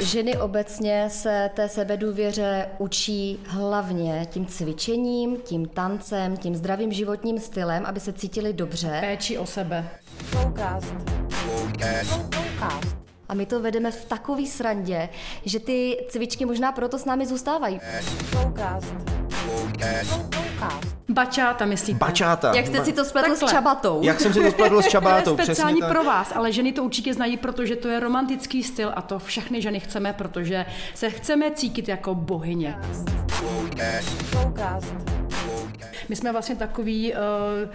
Ženy obecně se té sebedůvěře učí hlavně tím cvičením, tím tancem, tím zdravým životním stylem, aby se cítili dobře. Péči o sebe. Flowcast. Flowcast. Flowcast. A my to vedeme v takový srandě, že ty cvičky možná proto s námi zůstávají. Flowcast. Bačáta myslíte? Bačáta. Jak jste si to spletl s čabatou? Jak jsem si to spletl s To je čabátou, speciální tak. pro vás, ale ženy to určitě znají, protože to je romantický styl a to všechny ženy chceme, protože se chceme cítit jako bohyně. My jsme vlastně takový uh,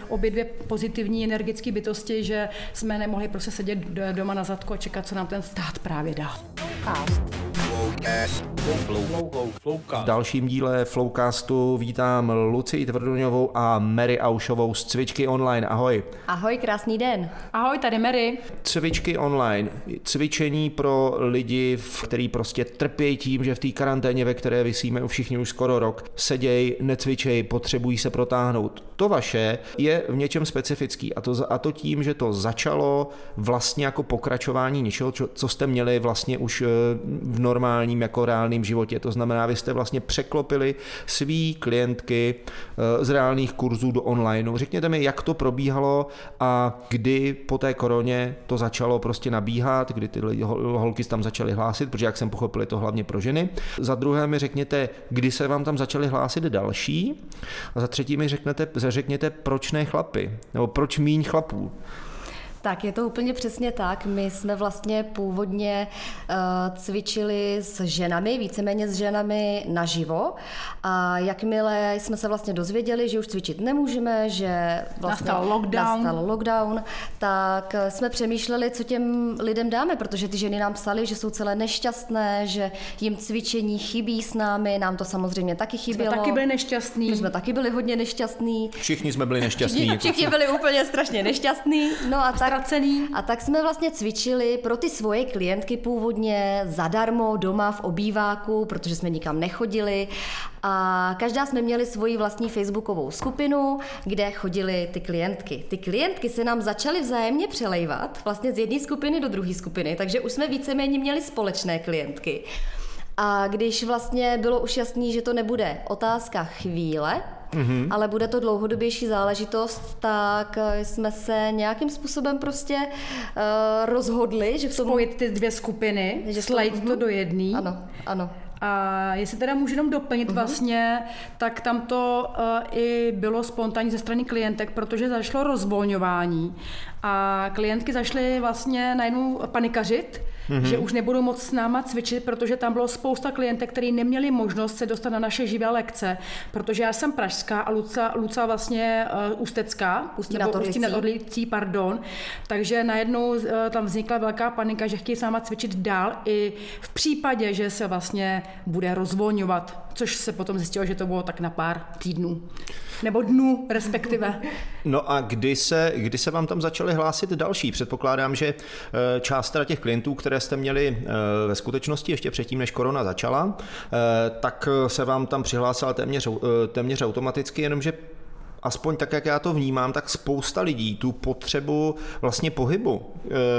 obě dvě pozitivní energické bytosti, že jsme nemohli prostě sedět doma na zadku a čekat, co nám ten stát právě dá. Flowcast. V Flowcast. dalším díle Flowcastu vítám Lucii Tvrdoňovou a Mary Aušovou z Cvičky online. Ahoj. Ahoj, krásný den. Ahoj, tady Mary. Cvičky online. Cvičení pro lidi, v- který prostě trpějí tím, že v té karanténě, ve které vysíme už všichni už skoro rok, seděj, necvičej, potřebují se protáhnout. To vaše je v něčem specifický a to, a to tím, že to začalo vlastně jako pokračování něčeho, co jste měli vlastně už eh, v normálním jako reálném životě. To znamená, vy jste vlastně překlopili svý klientky eh, z reálných kurzů do onlineu. Řekněte mi, jak to probíhalo a kdy po té koroně to začalo prostě nabíhat, kdy ty holky tam začaly hlásit, protože jak jsem pochopil, je to hlavně pro ženy. Za druhé mi řekněte, kdy se vám tam začaly hlásit další. A za třetí mi řeknete, řekněte, proč ne chlapy, nebo proč míň chlapů. Tak je to úplně přesně tak. My jsme vlastně původně uh, cvičili s ženami, víceméně s ženami naživo. A jakmile jsme se vlastně dozvěděli, že už cvičit nemůžeme, že vlastně Nastal lockdown. nastal lockdown, tak eh, jsme přemýšleli, co těm lidem dáme, protože ty ženy nám psaly, že jsou celé nešťastné, že jim cvičení chybí s námi, nám to samozřejmě taky Jsme chybělo. taky byli nešťastní. My jsme taky byli hodně nešťastní. Všichni jsme byli nešťastní. Všichni, jako všichni byli úplně strašně nešťastní. No a tak, Ztracený. a tak jsme vlastně cvičili pro ty svoje klientky původně zadarmo doma v obýváku, protože jsme nikam nechodili. A každá jsme měli svoji vlastní facebookovou skupinu, kde chodily ty klientky. Ty klientky se nám začaly vzájemně přelejvat vlastně z jedné skupiny do druhé skupiny, takže už jsme víceméně měli společné klientky. A když vlastně bylo už jasný, že to nebude otázka chvíle, mm-hmm. ale bude to dlouhodobější záležitost, tak eh, jsme se nějakým způsobem prostě uh, rozhodli, že v tom... Spojit ty dvě skupiny, Že to- slejt to do jedné. Ano, ano. A jestli teda můžu jenom doplnit Mhm. vlastně, tak tam to uh, i bylo spontánní ze strany klientek, protože zašlo rozvolňování a klientky zašly vlastně najednou panikařit, Mhm. že už nebudou moc s náma cvičit, protože tam bylo spousta klientek, který neměli možnost se dostat na naše živé lekce, protože já jsem pražská a Luca, Luca vlastně uh, ústecká, Ústí nebo Ústí nad Orlicí, pardon. Takže najednou uh, tam vznikla velká panika, že chtějí s náma cvičit dál i v případě, že se vlastně bude rozvolňovat, což se potom zjistilo, že to bylo tak na pár týdnů. Nebo dnů respektive. No a kdy se, kdy se vám tam začaly hlásit další? Předpokládám, že eh, část teda těch klientů, které jste měli eh, ve skutečnosti ještě předtím, než korona začala, eh, tak se vám tam přihlásila téměř, téměř automaticky, jenomže aspoň tak, jak já to vnímám, tak spousta lidí tu potřebu vlastně pohybu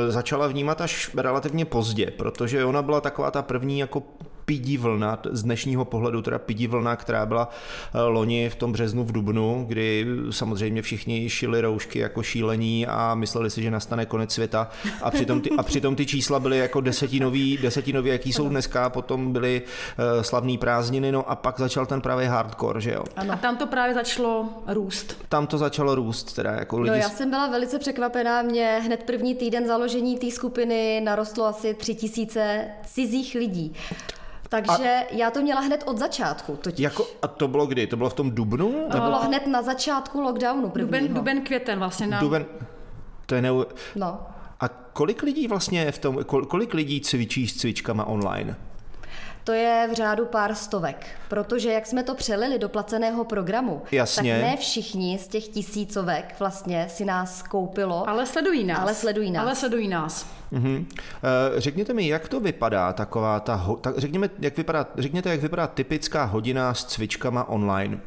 začala vnímat až relativně pozdě, protože ona byla taková ta první jako pidí vlna, z dnešního pohledu teda pidí vlna, která byla eh, loni v tom březnu v Dubnu, kdy samozřejmě všichni šili roušky jako šílení a mysleli si, že nastane konec světa a přitom ty, a přitom ty čísla byly jako desetinový, desetinový jaký jsou dneska, potom byly eh, slavný prázdniny, no a pak začal ten právě hardcore, že jo. A tam to právě začalo růst. Tam to začalo růst, teda jako lidi. No já jsem byla velice překvapená, mě hned první týden založení té skupiny narostlo asi tři tisíce cizích lidí. Takže a... já to měla hned od začátku. Totiž. Jako, a to bylo kdy? To bylo v tom dubnu? To bylo hned na začátku lockdownu prvního. Duben, duben, květen vlastně. Na... Duben. To je neu... No. A kolik lidí vlastně v tom, kol- kolik lidí cvičí s cvičkama online? To je v řádu pár stovek, protože jak jsme to přelili do placeného programu, Jasně. tak ne všichni z těch tisícovek vlastně si nás koupilo. Ale sledují nás. Ale sledují nás. Ale sledují nás. Mhm. Eh, Řekněte mi, jak to vypadá taková ta, ho- tak řekněme, jak vypadá, řekněte, jak vypadá typická hodina s cvičkama online.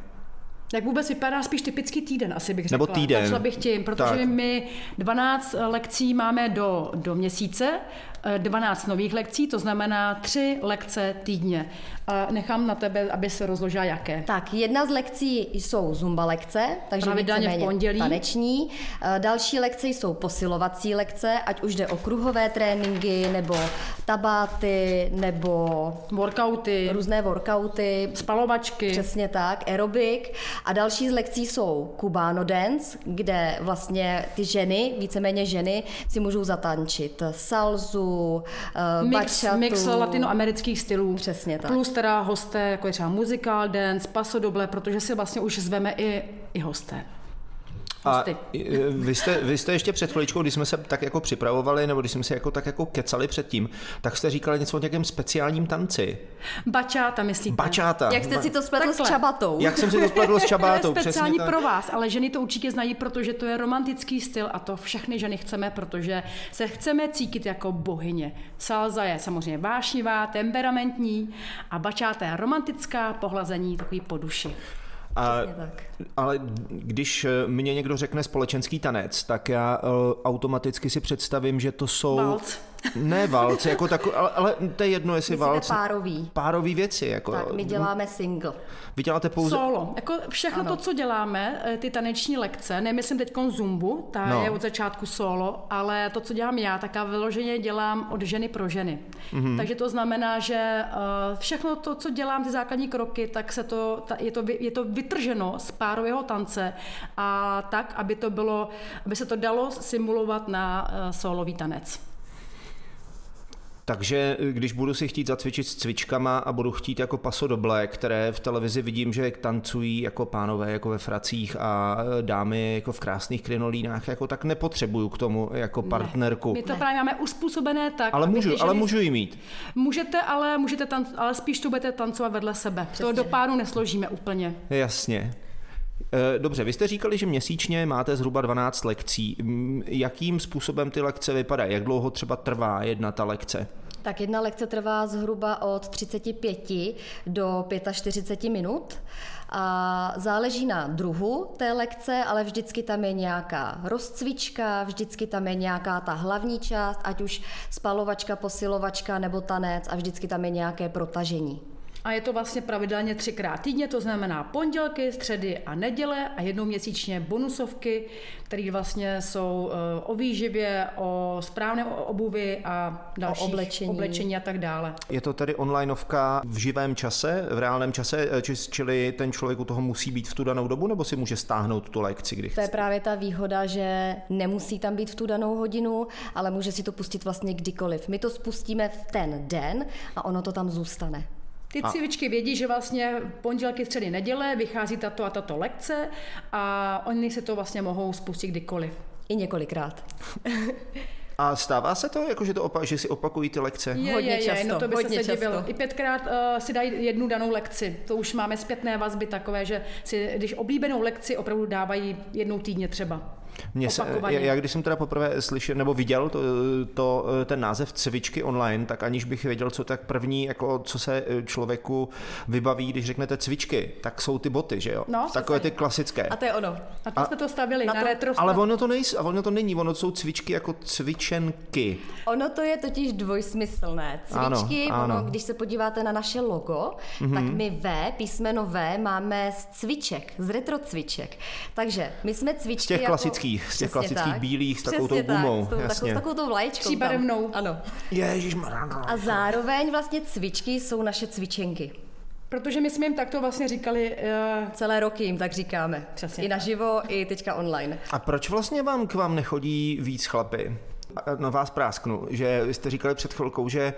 Jak vůbec vypadá spíš typický týden, asi bych řekla. Nebo týden. Začala bych tím, protože Tak. my 12 lekcí máme do, do měsíce, 12 nových lekcí, to znamená 3 lekce týdně. A nechám na tebe, aby se rozložila jaké. Tak, jedna z lekcí jsou zumba lekce, takže Pravidelně v pondělí. taneční. Eh, Další lekce jsou posilovací lekce, ať už jde o kruhové tréninky, nebo tabáty, nebo Workouty, různé workouty, spalovačky. Přesně tak, aerobik. A další z lekcí jsou Cubano Dance, kde vlastně ty ženy, víceméně ženy, si můžou zatančit salzu, eh, Mix, bachatu. mix latinoamerických stylů. Přesně tak. Plus teda hosté, jako je třeba musical dance, pasodoble, protože si vlastně už zveme i, i hosté. A vy jste, vy jste ještě před chviličkou, když jsme se tak jako připravovali, nebo když jsme se jako tak jako kecali předtím, tak jste říkali něco o nějakém speciálním tanci. Bačáta, myslíte? Bačáta. Jak jste si to spletl Takhle. s čabatou? Jak jsem si to spletl s To je čabátou, speciální přesně tak. pro vás, ale ženy to určitě znají, protože to je romantický styl a to všechny ženy chceme, protože se chceme cítit jako bohyně. Salza je samozřejmě vášnivá, temperamentní a bačáta je romantická, pohlazení takový po duši. A, ale když e, mě někdo řekne společenský tanec, tak já uh, automaticky si představím, že to jsou... Valc. Ne valc, jako tako, ale, ale to je jedno, jestli valc... párový. Párový věci, jako... Tak my děláme single. Vy děláte pouze... Solo. Jako všechno Ano. to, co děláme, eh, ty taneční lekce, nemyslím teď zumbu, ta No. je od začátku solo, ale to, co dělám já, tak já vyloženě dělám od ženy pro ženy. Mhm. Mm-hmm. Takže to znamená, že eh, všechno to, co dělám, ty základní kroky, tak se to, ta, je, to, je to vytrženo z párového tance a tak, aby to bylo, aby se to dalo simulovat na eh, solový tanec. Takže eh, když budu si chtít zacvičit s cvičkama a budu chtít jako pasodoble, které v televizi vidím, že tancují jako pánové jako ve fracích a eh, dámy jako v krásných krinolínách, jako tak nepotřebuju k tomu jako partnerku. My to právě máme uspůsobené tak, Ale můžu, ale můžu ji mít. Můžete, ale můžete tanc, ale spíš to budete tancovat vedle sebe. Přesně. To do páru nesložíme úplně. Jasně. Eh, Dobře, vy jste říkali, že měsíčně máte zhruba 12 lekcí. Jakým způsobem ty lekce vypadají? Jak dlouho třeba trvá jedna ta lekce? Tak jedna lekce trvá zhruba od 35 do 45 minut a záleží na druhu té lekce, ale vždycky tam je nějaká rozcvička, vždycky tam je nějaká ta hlavní část, ať už spalovačka, posilovačka nebo tanec a vždycky tam je nějaké protažení. A je to vlastně pravidelně třikrát týdně, to znamená pondělky, středy a neděle a jednou měsíčně bonusovky, které vlastně jsou eh, o výživě, o správném obuvi a dalších oblečení. oblečení a tak dále. Je to tedy onlineovka v živém čase, v reálném čase, eh, či- čili ten člověk u toho musí být v tu danou dobu, nebo si může stáhnout tu lekci, kdy To je právě ta výhoda, že nemusí tam být v tu danou hodinu, ale může si to pustit vlastně kdykoliv. My to spustíme v ten den a ono to tam zůstane. Ty cvičky vědí, že vlastně pondělky, středy, neděle vychází tato a tato lekce a oni si to vlastně mohou spustit kdykoliv. I několikrát. A stává se to, jako že, to opa- že si opakují ty lekce? Je, Hodně je, je, často, no to by hodně se často. divilo. I pětkrát uh, si dají jednu danou lekci. To už máme zpětné vazby takové, že si, když oblíbenou lekci opravdu dávají jednou týdně třeba. Mně se, já když jsem teda poprvé slyšel nebo viděl to, to, ten název cvičky online, tak aniž bych věděl, co tak první, jako co se člověku vybaví, když řeknete cvičky, tak jsou ty boty, že jo? No, Takové ty klasické. A to je ono. A to jsme to stavili na, na to- retro. Ale ono to, nejs, a ono to není, ono jsou cvičky jako cvičenky. Ono to je totiž dvojsmyslné. Ano, Cvičky, ano. ono, když se podíváte na naše logo, mm-hmm. tak my V, písmeno V, máme z cviček, z retro cviček. Takže my jsme cvičky Z těch jako, klasických, z těch klasických tak. bílých s takovou tou gumou, Tak, s tou, takovou, tou vlaječkou. tam. Tříbarevnou. Ano. Ježíš A zároveň vlastně cvičky jsou naše cvičenky. Protože my jsme jim takto vlastně říkali, uh, Celé roky jim tak říkáme. Přesně I naživo, i teďka online. A proč vlastně vám k vám nechodí víc chlapy? Na vás prásknu, že vy jste říkali před chvilkou, že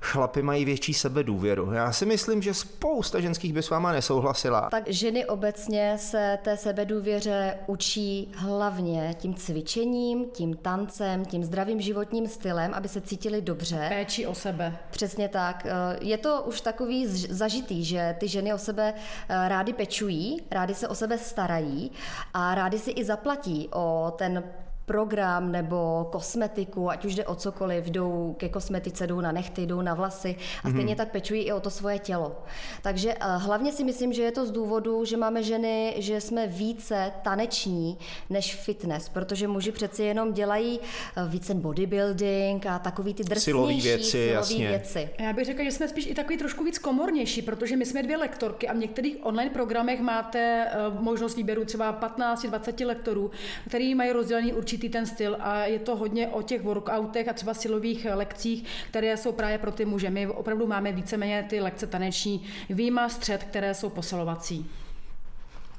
chlapy mají větší sebedůvěru. Já si myslím, že spousta ženských by s váma nesouhlasila. Tak ženy obecně se té sebedůvěře učí hlavně tím cvičením, tím tancem, tím zdravým životním stylem, aby se cítili dobře. péčí o sebe. Přesně tak. Eh, Je to už takový zažitý, že ty ženy o sebe eh, rády pečují, rády se o sebe starají a rády si i zaplatí o ten program nebo kosmetiku, ať už jde o cokoliv, jdou ke kosmetice, jdou na nechty, jdou na vlasy a stejně tak pečují i o to svoje tělo. Takže eh, hlavně si myslím, že je to z důvodu, že máme ženy, že jsme více taneční než fitness, protože muži přeci jenom dělají eh, více bodybuilding a takový ty drsnější Silový věci, silový jasně. věci. Já bych řekla, že jsme spíš i takový trošku víc komornější, protože my jsme dvě lektorky a v některých online programech máte uh, možnost výběru třeba 15-20 lektorů, který mají rozdělený určitý ten styl a je to hodně o těch workoutech a třeba silových lekcích, které jsou právě pro ty muže. My opravdu máme víceméně ty lekce taneční, výjima střed, které jsou posilovací.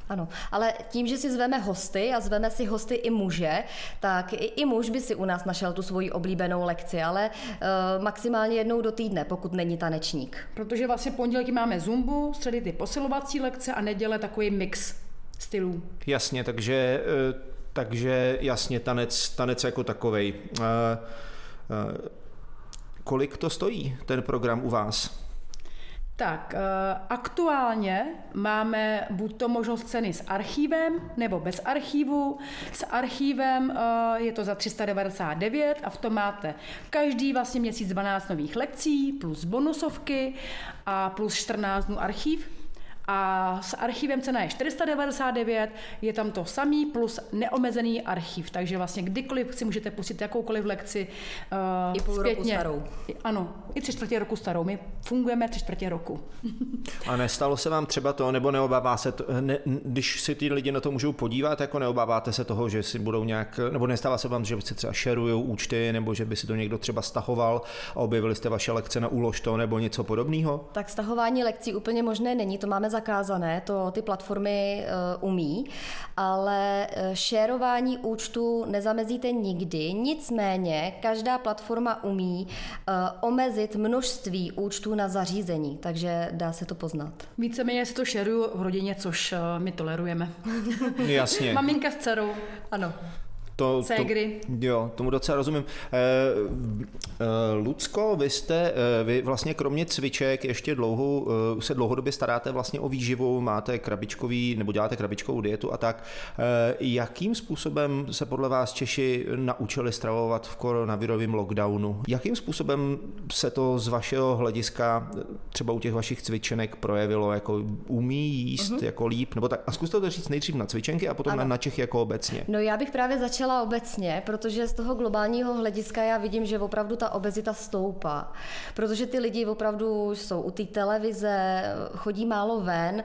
Ano, ale tím, že si zveme hosty a zveme si hosty i muže, tak i, i muž by si u nás našel tu svoji oblíbenou lekci, ale uh, maximálně jednou do týdne, pokud není tanečník. Protože vlastně pondělky máme zumbu, středy ty posilovací lekce a neděle takový mix stylů. Jasně, takže, eh, takže jasně tanec, tanec jako takovej. Eh, eh, Kolik to stojí, ten program u vás? Tak, eh, aktuálně máme buď to možnost ceny s archívem nebo bez archívu. S archívem je to za 399 a v tom máte každý vlastně měsíc 12 nových lekcí plus bonusovky a plus 14 dnů archív. A s archívem cena je 499, je tam to samý plus neomezený archív, takže vlastně kdykoliv si můžete pustit jakoukoliv lekci uh, I půl roku zpětně. starou. Ano, i tři čtvrtě roku starou. My fungujeme tři čtvrtě roku. A nestalo se vám třeba to, nebo neobává se, to, ne, když si ty lidi na to můžou podívat, jako neobáváte se toho, že si budou nějak, nebo nestává se vám, že by si třeba šerujou účty, nebo že by si to někdo třeba stahoval a objevili jste vaše lekce na úložto nebo něco podobného? Tak stahování lekcí úplně možné není, to máme zakázané, to ty platformy uh, umí, ale uh, šérování účtu nezamezíte nikdy, nicméně každá platforma umí uh, omezit množství účtů na zařízení, takže dá se to poznat. Víceméně si to šeruju v rodině, což eh, my tolerujeme. Jasně. Maminka s dcerou. Ano. To, Ségry. To, jo, tomu docela rozumím. Eh, eh, Lucko, vy jste, eh, vy vlastně kromě cviček ještě dlouhou, eh, se dlouhodobě staráte vlastně o výživu, máte krabičkový, nebo děláte krabičkovou dietu a tak. Eh, jakým způsobem se podle vás Češi naučili stravovat v koronavirovém lockdownu? Jakým způsobem se to z vašeho hlediska třeba u těch vašich cvičenek projevilo? Jako umí jíst uh-huh. jako líp? Nebo tak? A zkuste to říct nejdřív na cvičenky a potom Ano. na, na Čechy jako obecně. No já bych právě začala obecně, protože z toho globálního hlediska já vidím, že opravdu ta obezita stoupá. Protože ty lidi opravdu jsou u té televize, chodí málo ven,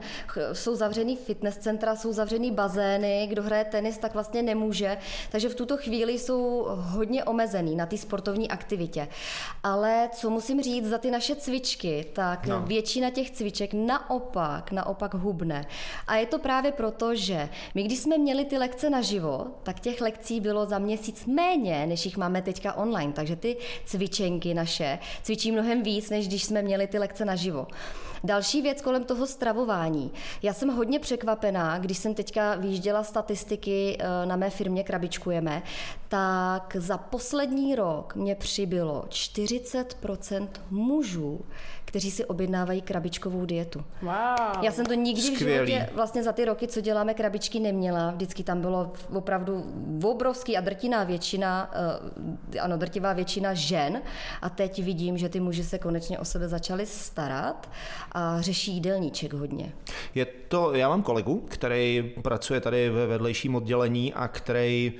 jsou zavřený fitness centra, jsou zavřený bazény, kdo hraje tenis, tak vlastně nemůže. Takže v tuto chvíli jsou hodně omezený na té sportovní aktivitě. Ale co musím říct za ty naše cvičky, tak no. většina těch cviček naopak, naopak hubne. A je to právě proto, že my když jsme měli ty lekce naživo, tak těch lekcí bylo za měsíc méně, než jich máme teďka online. Takže ty cvičenky naše cvičí mnohem víc, než když jsme měli ty lekce naživo. Další věc kolem toho stravování. Já jsem hodně překvapená, když jsem teďka vyjížděla statistiky eh, na mé firmě Krabičkujeme, tak za poslední rok mě přibylo 40% mužů, kteří si objednávají krabičkovou dietu. Wow. Já jsem to nikdy Skvělý. v životě vlastně za ty roky, co děláme krabičky, neměla. Vždycky tam bylo opravdu obrovský a drtiná většina, eh, ano, drtivá většina žen. A teď vidím, že ty muži se konečně o sebe začali starat a řeší jídelníček hodně. Je to, já mám kolegu, který pracuje tady ve vedlejším oddělení a který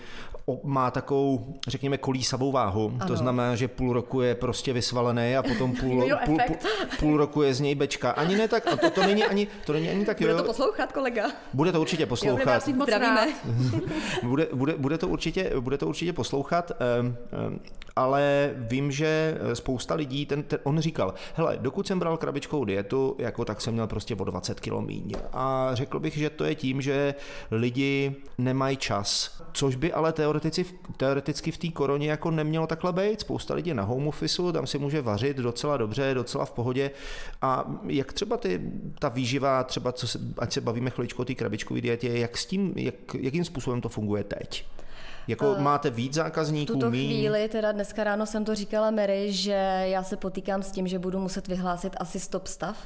má takovou, řekněme, kolísavou váhu. Ano. To znamená, že půl roku je prostě vysvalený a potom půl, Jo, půl, půl, půl roku je z něj bečka. Ani ne tak, a to, to, není, ani, to není ani tak, Bude jo, to poslouchat, kolega? bude to určitě poslouchat. Zdravíme. rád. bude, bude, bude, to určitě, bude to určitě poslouchat, um, um, ale vím, že spousta lidí, ten, ten, on říkal, hele, dokud jsem bral krabičkovou dietu, jako tak jsem měl prostě o 20 kg míň. A řekl bych, že to je tím, že lidi nemají čas, což by ale teoretici, teoreticky v té koroně jako nemělo takhle být. Spousta lidí na home officeu, tam si může vařit docela dobře, docela v pohodě. A jak třeba ty, ta výživa, třeba co se, ať se bavíme chviličku o té krabičkové dietě, jak s tím, jak, jakým způsobem to funguje teď? Jako uh, máte víc V zákazníků, tuto míň? chvíli, teda dneska ráno jsem to říkala Mary, že já se potýkám s tím, že budu muset vyhlásit asi stop stav,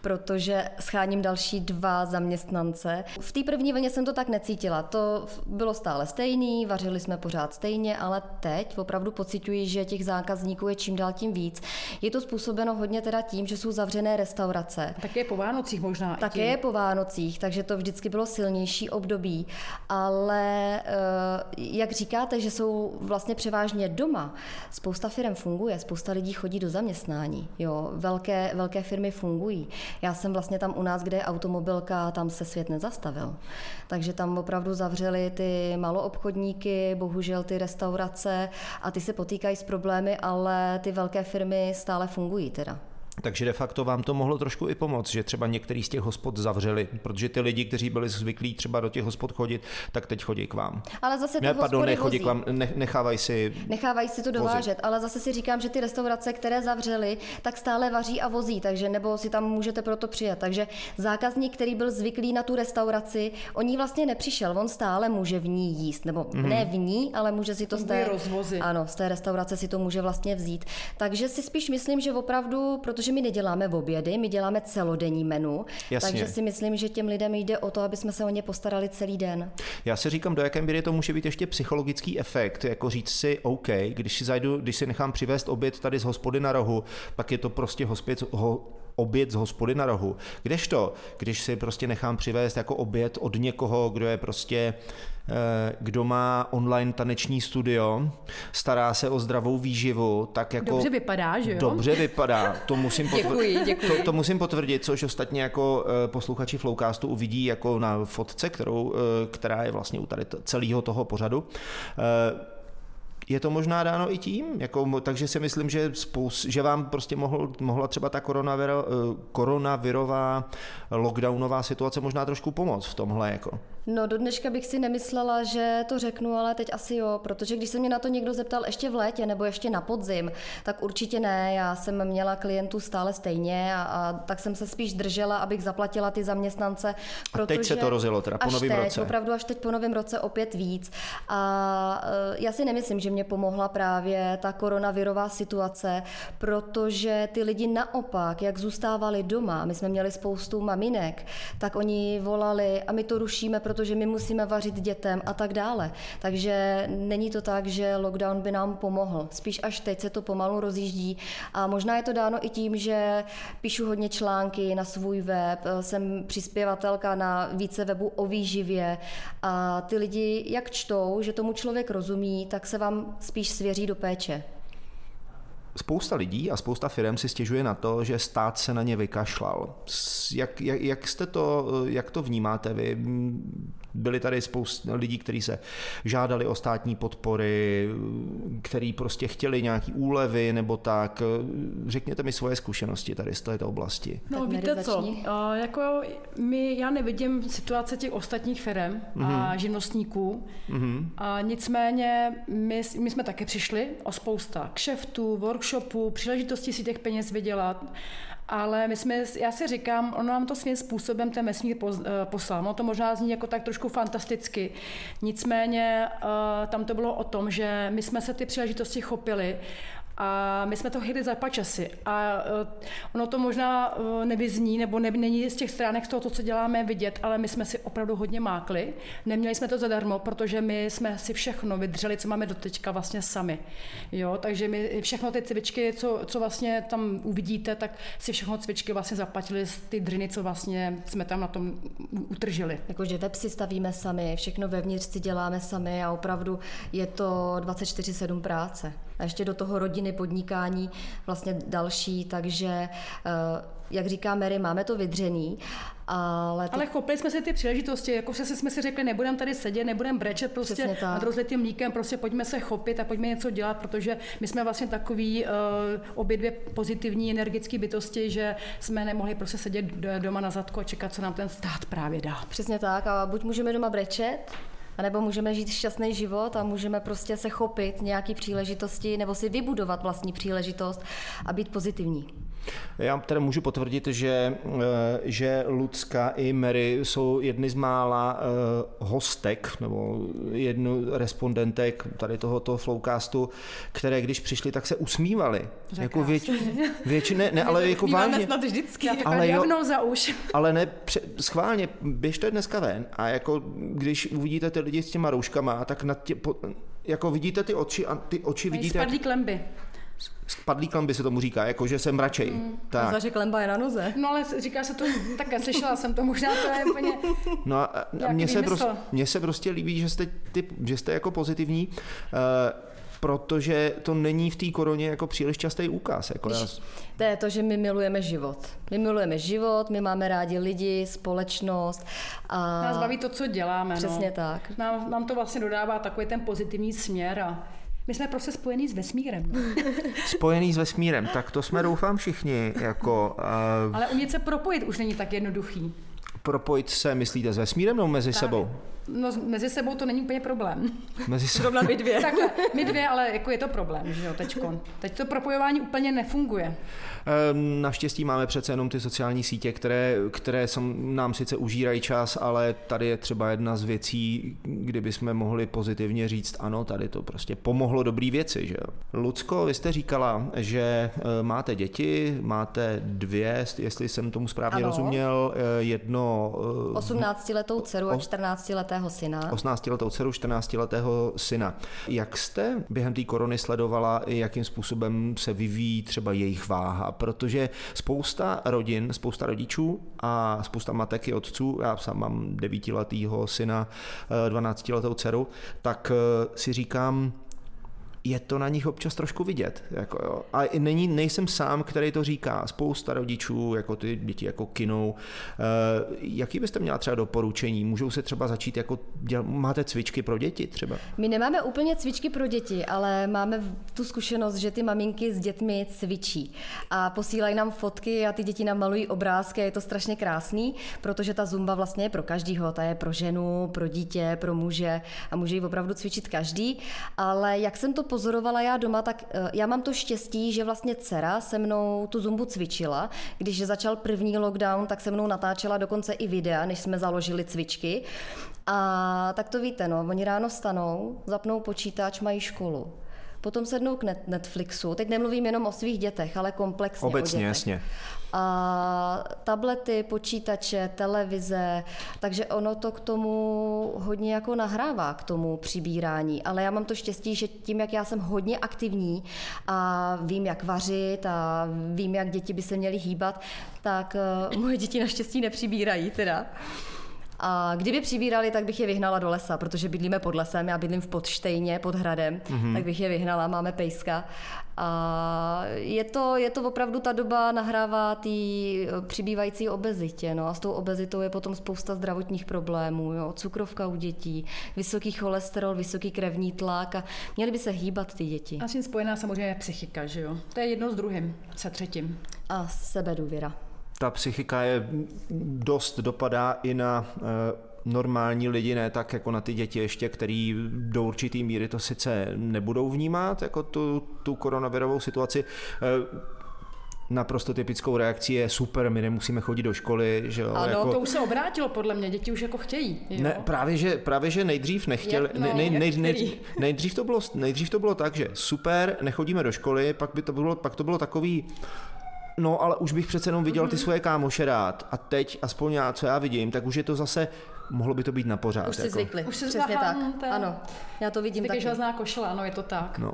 protože scháním další dva zaměstnance. V té první vlně jsem to tak necítila, to bylo stále stejný, vařili jsme pořád stejně, ale teď opravdu pocituji, že těch zákazníků je čím dál tím víc. Je to způsobeno hodně teda tím, že jsou zavřené restaurace. Také po Vánocích možná. Také je po Vánocích, takže to vždycky bylo silnější období. Ale eh, jak říkáte, že jsou vlastně převážně doma, spousta firm funguje, spousta lidí chodí do zaměstnání. Jo, velké, velké firmy fungují. Já jsem vlastně tam u nás, kde je automobilka, tam se svět nezastavil. Takže tam opravdu zavřeli ty maloobchodníky, bohužel ty restaurace a ty se potýkají s problémy, ale ty velké firmy stále fungují teda. Takže de facto vám to mohlo trošku i pomoct, že třeba některý z těch hospod zavřeli, protože ty lidi, kteří byli zvyklí třeba do těch hospod chodit, tak teď chodí k vám. Ale zase ty Ne, pardon, hospody nechodí vozí. k vám, ne, nechávají si Nechávají si to dovážet, ale zase si říkám, že ty restaurace, které zavřely, tak stále vaří a vozí, takže nebo si tam můžete proto přijet. Takže zákazník, který byl zvyklý na tu restauraci, on ní vlastně nepřišel, on stále může v ní jíst, nebo mm-hmm. ne v ní, ale může si to z té, rozvozy. ano, z té restaurace si to může vlastně vzít. Takže si spíš myslím, že opravdu, protože my neděláme obědy, my děláme celodenní menu, Jasně. takže si myslím, že těm lidem jde o to, aby jsme se o ně postarali celý den. Já si říkám, do jaké míry to může být ještě psychologický efekt, jako říct si, OK, když si zajdu, když si nechám přivést oběd tady z hospody na rohu, pak je to prostě hospěd, ho, oběd z hospody na rohu. Kdežto, když si prostě nechám přivést jako oběd od někoho, kdo je prostě eh, kdo má online taneční studio, stará se o zdravou výživu, tak jako... Dobře vypadá, že jo? Dobře vypadá, to musím, potvrd- Děkuji, děkuji. To, to musím potvrdit, což ostatně jako eh, posluchači Flowcastu uvidí jako na fotce, kterou, eh, která je vlastně u tady celého toho pořadu. Je to možná dáno i tím, jako, takže si myslím, že, spous, že vám prostě mohl, mohla třeba ta eh, koronavirová lockdownová situace možná trošku pomoct v tomhle. Jako. No do dneška bych si nemyslela, že to řeknu, ale teď asi jo, protože když se mě na to někdo zeptal ještě v létě nebo ještě na podzim, tak určitě ne, já jsem měla klientů stále stejně a, a tak jsem se spíš držela, abych zaplatila ty zaměstnance. A teď se to rozjelo teda po novém roce. Opravdu až teď po novém roce opět víc. A eh, já si nemyslím, že mě pomohla právě ta koronavirová situace, protože ty lidi naopak, jak zůstávali doma, my jsme měli spoustu maminek, tak oni volali a my to rušíme, protože my musíme vařit dětem a tak dále. Takže není to tak, že lockdown by nám pomohl. Spíš až teď se to pomalu rozjíždí a možná je to dáno i tím, že píšu hodně články na svůj web, jsem přispěvatelka na více webu o výživě a ty lidi jak čtou, že tomu člověk rozumí, tak se vám spíš svěří do péče. Spousta lidí a spousta firm si stěžuje na to, že stát se na ně vykašlal. Jak, jak, jak, jste to, jak to vnímáte vy? Byli tady spousta lidí, kteří se žádali o státní podpory, který prostě chtěli nějaký úlevy nebo tak. Řekněte mi svoje zkušenosti tady z této oblasti. No Tak víte co, uh, jako my, já nevidím situace těch ostatních firm Mhm. a živnostníků. A nicméně my, my jsme také přišli o spousta kšeftů, workshopů, příležitostí si těch peněz vydělat. Ale my jsme, já si říkám, ono nám to svým způsobem ten vesmír eh, poslal. No to možná zní jako tak trošku fantasticky. Nicméně eh, tam to bylo o tom, že my jsme se ty příležitosti chopili a my jsme to chytli za pačasy. A eh, ono to možná eh, nevyzní, nebo ne, není z těch stránek z toho, to, co děláme, vidět, ale my jsme si opravdu hodně mákli. Neměli jsme to zadarmo, protože my jsme si všechno vydřeli, co máme doteďka vlastně sami. Jo, takže my všechno ty cvičky, co, co vlastně tam uvidíte, tak si všechno cvičky vlastně zaplatili z ty driny, co vlastně jsme tam na tom utržili. Jakože web si stavíme sami, všechno vevnitř si děláme sami a opravdu je to 24-7 práce. A ještě do toho rodiny, podnikání vlastně další, takže eh, jak říká Mary, máme to vydřený, ale, ty Ale chopili jsme si ty příležitosti, jako se jsme si řekli, nebudeme tady sedět, nebudeme brečet prostě nad rozlitým mlíkem, prostě pojďme se chopit a pojďme něco dělat, protože my jsme vlastně takový uh, obě dvě pozitivní energické bytosti, že jsme nemohli prostě sedět do- doma na zadku a čekat, co nám ten stát právě dá. Přesně tak a buď můžeme doma brečet, A nebo můžeme žít šťastný život a můžeme prostě se chopit nějaký příležitosti nebo si vybudovat vlastní příležitost a být pozitivní. Já teda můžu potvrdit, že, eh, že Lucka i Mary jsou jedny z mála eh, hostek nebo jednu respondentek tady tohoto flowcastu, které když přišli, tak se usmívali. Jako věč, většině, ne, ale jako vážně. snad vždycky. Ale Ale jo. jo. za už. Ale ne, pře- schválně, běžte dneska ven a jako když uvidíte ty lidi s těma rouškama, tak na tě, po, jako vidíte ty oči a ty oči Mají vidíte, jak spadlý klemby. spadlý klamby se tomu říká, jako že se mračej. Mm, tak. Tak. Že klemba je na noze. No ale říká se to, tak slyšela jsem to, možná to je úplně... No a, a mně se, prostě, mně se prostě líbí, že jste, ty, že jste jako pozitivní, uh, protože to není v té koroně jako příliš častý úkaz. Jako já, To je to, že my milujeme život. My milujeme život, my máme rádi lidi, společnost. A Nás baví to, co děláme. Přesně no. tak. Nám, nám to vlastně dodává takový ten pozitivní směr a my jsme prostě spojení s vesmírem. No. spojený s vesmírem, tak to jsme doufám všichni, jako uh, Ale umět se propojit už není tak jednoduchý. propojit se, myslíte, s vesmírem nebo mezi sebou? No mezi sebou to není úplně problém. Mezi sebou. my dvě. Takhle, my dvě, ale jako je to problém, že jo, teďkon. Teď to propojování úplně nefunguje. Ehm, Naštěstí máme přece jenom ty sociální sítě, které, které sam, nám sice užírají čas, ale tady je třeba jedna z věcí, kdyby jsme mohli pozitivně říct, ano, tady to prostě pomohlo dobrý věci. Že? jo. Lucko, vy jste říkala, že eh, máte děti, máte dvě, jestli jsem tomu správně Ano. rozuměl, eh, jedno eh, 18-letou dceru a 14-letého syna. 18-letou dceru, 14-letého syna. Jak jste během té korony sledovala, jakým způsobem se vyvíjí třeba jejich váha? Protože spousta rodin, spousta rodičů a spousta matek i otců, já sám mám devítiletýho syna, eh, 12-letou dceru, tak eh, si říkám, je to na nich občas trošku vidět. Jako jo. A není, nejsem sám, který to říká. Spousta rodičů, jako ty děti jako kinou. E, jaký byste měla třeba doporučení? Můžou se třeba začít jako, děl, máte cvičky pro děti třeba? My nemáme úplně cvičky pro děti, ale máme tu zkušenost, že ty maminky s dětmi cvičí a posílají nám fotky a ty děti nám malují obrázky a je to strašně krásný, protože ta zumba vlastně je pro každýho, ta je pro ženu, pro dítě, pro muže a může ji opravdu cvičit každý, ale jak jsem to pozorovala já doma, tak eh, já mám to štěstí, že vlastně dcera se mnou tu zumbu cvičila. Když začal první lockdown, tak se mnou natáčela dokonce i videa, než jsme založili cvičky. A tak to víte, no, oni ráno stanou, zapnou počítač, mají školu. Potom sednou k net- Netflixu. Teď nemluvím jenom o svých dětech, ale komplexně o Obecně, dětech. jasně. A tablety, počítače, televize, takže ono to k tomu hodně jako nahrává, k tomu přibírání. Ale já mám to štěstí, že tím, jak já jsem hodně aktivní a vím, jak vařit a vím, jak děti by se měly hýbat, tak uh, moje děti naštěstí nepřibírají teda. A kdyby přibírali, tak bych je vyhnala do lesa, protože bydlíme pod lesem, já bydlím v Podštejně, pod hradem, mm-hmm. tak bych je vyhnala, máme pejska. A je to, je to opravdu ta doba nahrává té přibývající obezitě. No a s tou obezitou je potom spousta zdravotních problémů. Jo? Cukrovka u dětí, vysoký cholesterol, vysoký krevní tlak a měly by se hýbat ty děti. A s tím spojená samozřejmě je psychika, že jo? To je jedno s druhým, se třetím. A sebedůvěra. Ta psychika je dost dopadá i na eh, normální lidi, ne tak jako na ty děti ještě, který do určitý míry to sice nebudou vnímat, jako tu, tu koronavirovou situaci. Eh, Naprosto typickou reakcí je super, my nemusíme chodit do školy, že jo, Ano, jako... To už se obrátilo, podle mě, děti už jako chtějí. Jo? Ne, právě že, právě, že nejdřív nechtěli, Jak- no, nej, nej, nej, nejdřív, to bylo, nejdřív to bylo tak, že super, nechodíme do školy, pak, by to bylo, pak to bylo takový, no ale už bych přece jenom viděl Mhm. ty svoje kámoše rád a teď, aspoň já, co já vidím, tak už je to zase, mohlo by to být na pořád. Už si jako. zvykli, Už si přesně tak. je- Ano, já to vidím Taky taky. železná košile, ano, je to tak. No.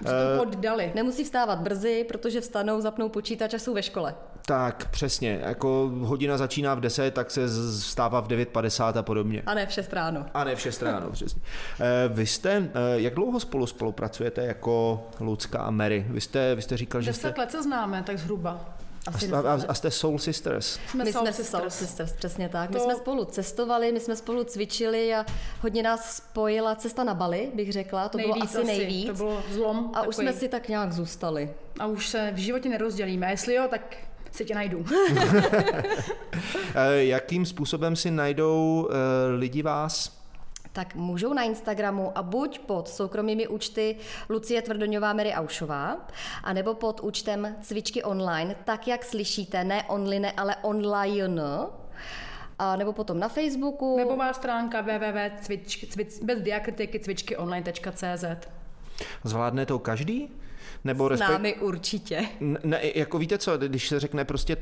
Už to poddali. Nemusí vstávat brzy, protože vstanou, zapnou počítač a jsou ve škole. Tak, přesně, jako hodina začíná v 10, tak se vstává v 9.50 a podobně. A ne v 6 ráno. A ne v 6 ráno, přesně. Eh, Vy jste, eh, jak dlouho spolu spolupracujete jako Lucka a Mary? Vy jste, vy jste říkal, že jste... Deset let se známe, tak zhruba. Asi A, a, a jste Soul Sisters. Jsme, My Soul jsme Sisters. Soul Sisters, přesně tak. My To- jsme spolu cestovali, my jsme spolu cvičili a hodně nás spojila cesta na Bali, bych řekla. To bylo asi nejvíc. To bylo zlom. A už takový. jsme si tak nějak zůstali. A už se v životě nerozdělíme. Jestli jo, tak si tě najdu. Eh, Jakým způsobem si najdou eh, lidi vás? Tak můžou na Instagramu a buď pod soukromými účty Lucie Tvrdoňová, Mary Aušová, anebo pod účtem Cvičky online, tak jak slyšíte, ne online, ale online, a nebo potom na Facebooku. Webová stránka www.cvič, bez diakritiky cvičkyonline.cz Zvládne to každý? Nebo S respekt- námi určitě. Ne, jako víte co, když se řekne prostě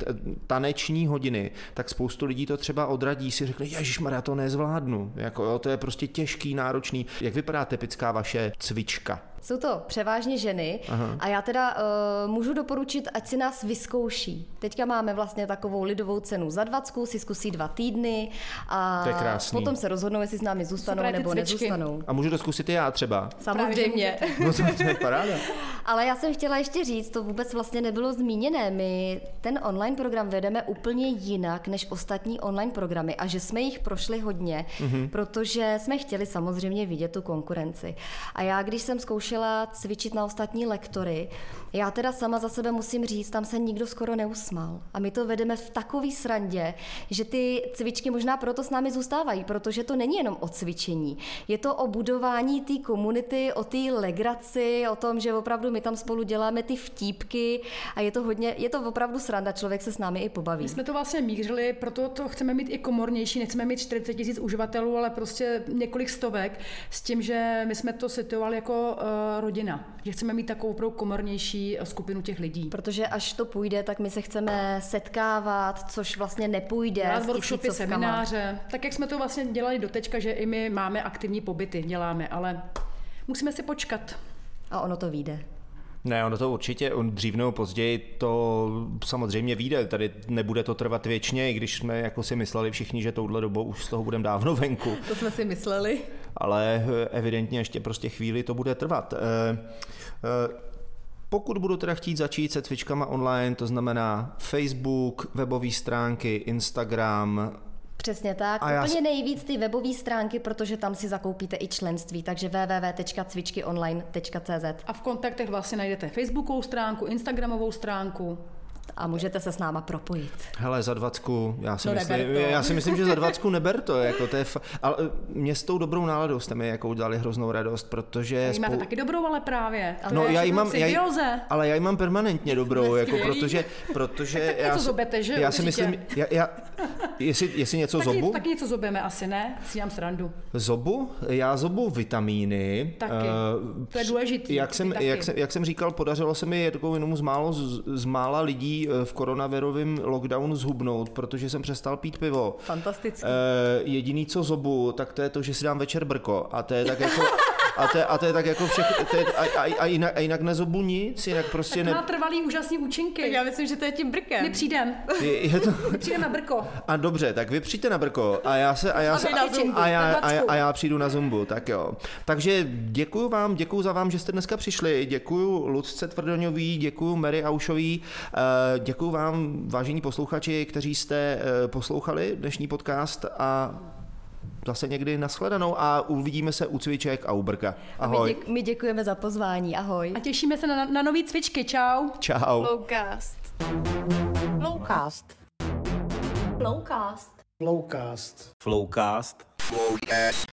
taneční hodiny, tak spoustu lidí to třeba odradí, si řekne, ježišmarja, to nezvládnu. Jako, jo, to je prostě těžký, náročný. Jak vypadá typická vaše cvička? Jsou to převážně ženy Aha. a já teda uh, můžu doporučit, ať si nás vyzkouší. Teďka máme vlastně takovou lidovou cenu za dvacku, si zkusí dva týdny a To je krásný. potom se rozhodnou, jestli s námi zůstanou Super, nebo cvičky. nezůstanou. A můžu to zkusit i já třeba. Samozřejmě. No to, to je paráda. Ale já jsem chtěla ještě říct, to vůbec vlastně nebylo zmíněné. My ten online program vedeme úplně jinak než ostatní online programy a že jsme jich prošli hodně, mm-hmm. protože jsme chtěli samozřejmě vidět tu konkurenci. A já, když jsem zkoušela cvičit na ostatní lektory, já teda sama za sebe musím říct, tam se nikdo skoro neusmál. A my to vedeme v takový srandě, že ty cvičky možná proto s námi zůstávají, protože to není jenom o cvičení. Je to o budování té komunity, o té legraci, o tom, že opravdu my tam spolu děláme ty vtípky a je to hodně, je to opravdu sranda, člověk se s námi i pobaví. My jsme to vlastně mířili, proto to chceme mít i komornější, nechceme mít 40 tisíc uživatelů, ale prostě několik stovek, s tím, že my jsme to situovali jako uh, rodina, že chceme mít takovou opravdu komornější eh, skupinu těch lidí. Protože až to půjde, tak my se chceme setkávat, což vlastně nepůjde Dělat workshopy, semináře, tak jak jsme to vlastně dělali doteďka, že i my máme aktivní pobyty, děláme, ale musíme si počkat. A ono to vyjde. Ne, ono to určitě, on dřív nebo později to samozřejmě vyjde, tady nebude to trvat věčně, i když jsme jako si mysleli všichni, že touhle dobou už z toho budeme dávno venku, To jsme si mysleli. Ale eh, evidentně ještě prostě chvíli to bude trvat. Eh, eh, Pokud budu teda chtít začít se cvičkama online, to znamená Facebook, webové stránky, Instagram, Přesně tak. A já Úplně s- nejvíc ty webové stránky, protože tam si zakoupíte i členství, takže www.cvičkyonline.cz A v kontaktech vlastně najdete Facebookovou stránku, Instagramovou stránku. A můžete se s náma propojit. Hele, za dvacku, já si, No, myslím, já si myslím, že za dvacku neber to, jako to je fa- ale eh, mě s tou dobrou náladou jste mi jako udělali hroznou radost, protože... Vy máte taky dobrou, ale právě. To No, já ji mám, já ale já ji mám permanentně dobrou, jako protože, protože Tak já, něco si- zobete, že? já si Určitě. myslím, já, já, jestli, jestli něco Taky, zobu, taky něco zobeme asi, ne? Si dělám srandu. zobu, já zobu vitamíny. Taky. eh, To je důležitý, Jak jsem, jak, jsem, jak jsem říkal, podařilo se mi takovou jenom z, málo, z, z mála lidí eh, v koronavirovém lockdownu zhubnout, protože jsem přestal pít pivo. Fantasticky. Eh, jediný, co zobu, tak to je to, že si dám večer brko. A to je tak jako... A to, je, a to je tak jako všechno, to je, a, a, a, jinak, a jinak nezobu nic, jinak prostě Má ne, trvalý úžasný účinky. myslím, že to je tím brkem. My přijdem. je, je to, My přijdeme na brko. a dobře, tak vy přijďte na brko a já se a já, A se, na zumbu, a, já, a, já, a já přijdu na zumbu, tak jo. Takže děkuju vám, děkuju za vám, že jste dneska přišli, děkuju Lucce Tvrdoňový, děkuju Mary Aušový, eh, děkuju vám, vážení posluchači, kteří jste eh, poslouchali dnešní podcast a zase někdy nashledanou a uvidíme se u cviček a u brka. A my, Ahoj. děk, my děkujeme za pozvání. Ahoj. A těšíme se na, na nový cvičky. Čau. Čau. Lowcast. Lowcast. Lowcast. Flowcast. Flowcast. Flowcast.